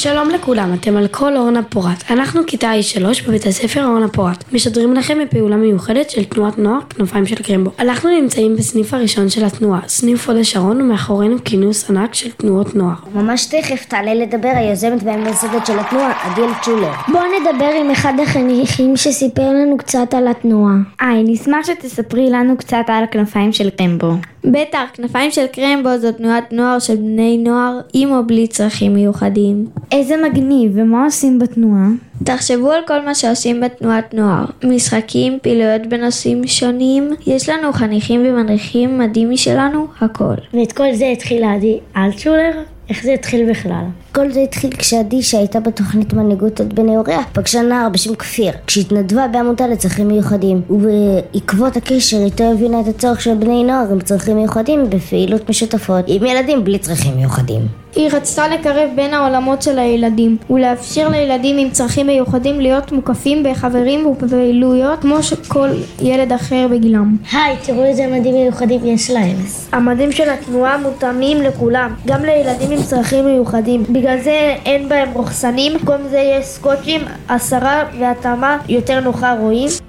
שלום לכולם, אתם על כל אורנה פורת. אנחנו כיתה I3 בבית הספר אורנה פורת. משדרים לכם מפעולה מיוחדת של תנועת נוער כנפיים של קרמבו. אנחנו נמצאים בסניף הראשון של התנועה, סניף הוד השרון, ומאחורינו כינוס ענק של תנועות נוער. ממש תכף תעלה לדבר היוזמת והמייסדת של התנועה, עדיאל צ'ולר. בואו נדבר עם אחד החניכים שסיפר לנו קצת על התנועה. היי, נשמח שתספרי לנו קצת על הכנפיים של קרמבו. בטח, כנפיים של קרמבו זו תנועת נוער של בני נוער עם או בלי צרכים מיוחדים. איזה מגניב, ומה עושים בתנועה? תחשבו על כל מה שעושים בתנועת נוער. משחקים, פעילויות בנושאים שונים, יש לנו חניכים ומדריכים מדהים משלנו, הכל. ואת כל זה התחיל עדי אלטשולר? איך זה התחיל בכלל? כל זה התחיל כשעדי שהייתה בתוכנית מנהיגות עוד בני הוריה פגשה נער בשם כפיר כשהתנדבה בעמותה לצרכים מיוחדים ובעקבות הקשר איתו הבינה את הצורך של בני נוער עם צרכים מיוחדים בפעילות משותפות עם ילדים בלי צרכים מיוחדים היא רצתה לקרב בין העולמות של הילדים ולאפשר לילדים עם צרכים מיוחדים להיות מוקפים בחברים ובפעילויות כמו שכל ילד אחר בגילם. היי, תראו איזה מדים מיוחדים יש להם. המדים של התנועה מותאמים לכולם, גם לילדים עם צרכים מיוחדים. בגלל זה אין בהם רוכסנים, במקום זה יש סקוטשים, הסרה והתאמה יותר נוחה רואים.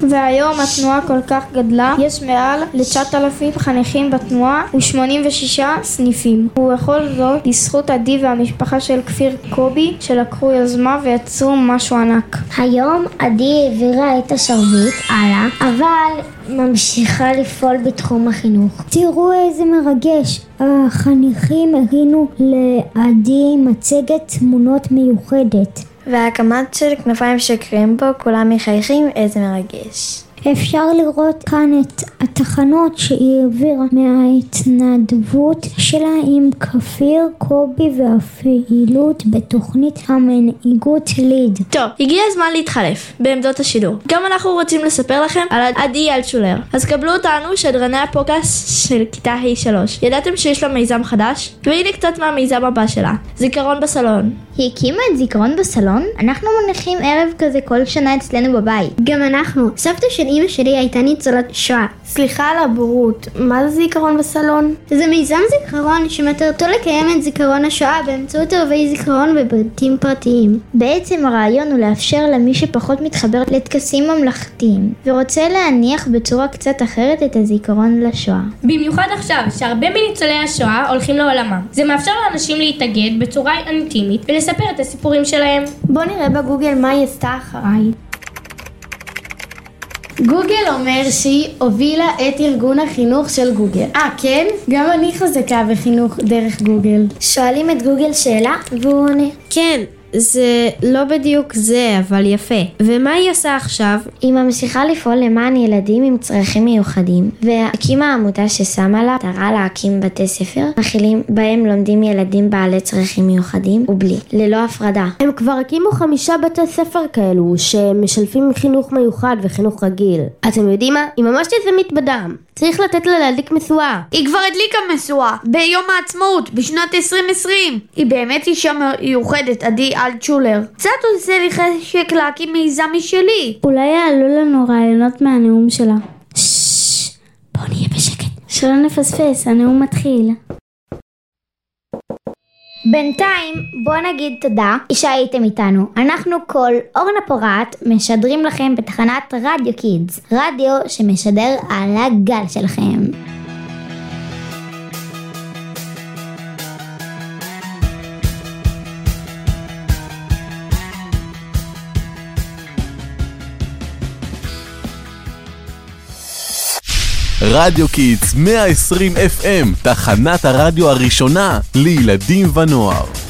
והיום התנועה כל כך גדלה, יש מעל ל-9,000 חניכים בתנועה ו-86 סניפים. ובכל זאת, בזכות עדי והמשפחה של כפיר קובי, שלקחו יוזמה ויצרו משהו ענק. היום עדי העבירה את השרביט הלאה, אבל ממשיכה לפעול בתחום החינוך. תראו איזה מרגש, החניכים הכינו לעדי מצגת תמונות מיוחדת. והקמת של כנפיים של קרמבו, כולם מחייכים, איזה מרגש. אפשר לראות כאן את התחנות שהיא העבירה מההתנדבות שלה עם כפיר, קובי והפעילות בתוכנית המנהיגות ליד. טוב, הגיע הזמן להתחלף בעמדות השידור. גם אנחנו רוצים לספר לכם על עדי אלטשולר. אז קבלו אותנו, שדרני הפוקס של כיתה ה'3. ידעתם שיש לה מיזם חדש? והנה קצת מהמיזם הבא שלה, זיכרון בסלון. היא הקימה את זיכרון בסלון? אנחנו מניחים ערב כזה כל שנה אצלנו בבית. גם אנחנו. סבתא של אימא שלי הייתה ניצולת שואה. סליחה על הבורות, מה זה זיכרון בסלון? זה מיזם זיכרון שמטרתו לקיים את זיכרון השואה באמצעות ערבי זיכרון בבתים פרטיים. בעצם הרעיון הוא לאפשר למי שפחות מתחבר לטקסים ממלכתיים, ורוצה להניח בצורה קצת אחרת את הזיכרון לשואה. במיוחד עכשיו, שהרבה מניצולי השואה הולכים לעולמם. זה מאפשר לאנשים להתאגד בצורה אינטימית ולספר את הסיפורים שלהם. בוא נראה בגוגל מה היא עשתה אחריי. גוגל אומר שהיא הובילה את ארגון החינוך של גוגל. אה, כן? גם אני חזקה בחינוך דרך גוגל. שואלים את גוגל שאלה והוא עונה. כן, זה לא בדיוק זה, אבל יפה. ומה היא עושה עכשיו? היא ממשיכה לפעול למען ילדים עם צרכים מיוחדים, והקימה עמותה ששמה לה מטרה להקים בתי ספר מכילים בהם לומדים ילדים בעלי צרכים מיוחדים ובלי, ללא הפרדה. הם כבר הקימו חמישה בתי ספר כאלו, שמשלפים חינוך מיוחד וחינוך רגיל. אתם יודעים מה? היא ממש יזמית בדם. צריך לתת לה להדליק משואה. היא כבר הדליקה משואה, ביום העצמאות, בשנת 2020. היא באמת אישה מיוחדת, עדי אלטשולר. קצת עושה לי חשק להקים מיזם משלי. אולי יעלו לנו רעיונות מהנאום שלה. בוא נהיה בשקט. שלא נפספס, הנאום מתחיל. בינתיים בוא נגיד תודה שהייתם איתנו. אנחנו כל אורנה פורת משדרים לכם בתחנת רדיו קידס, רדיו שמשדר על הגל שלכם. רדיו קיטס 120 FM, תחנת הרדיו הראשונה לילדים ונוער.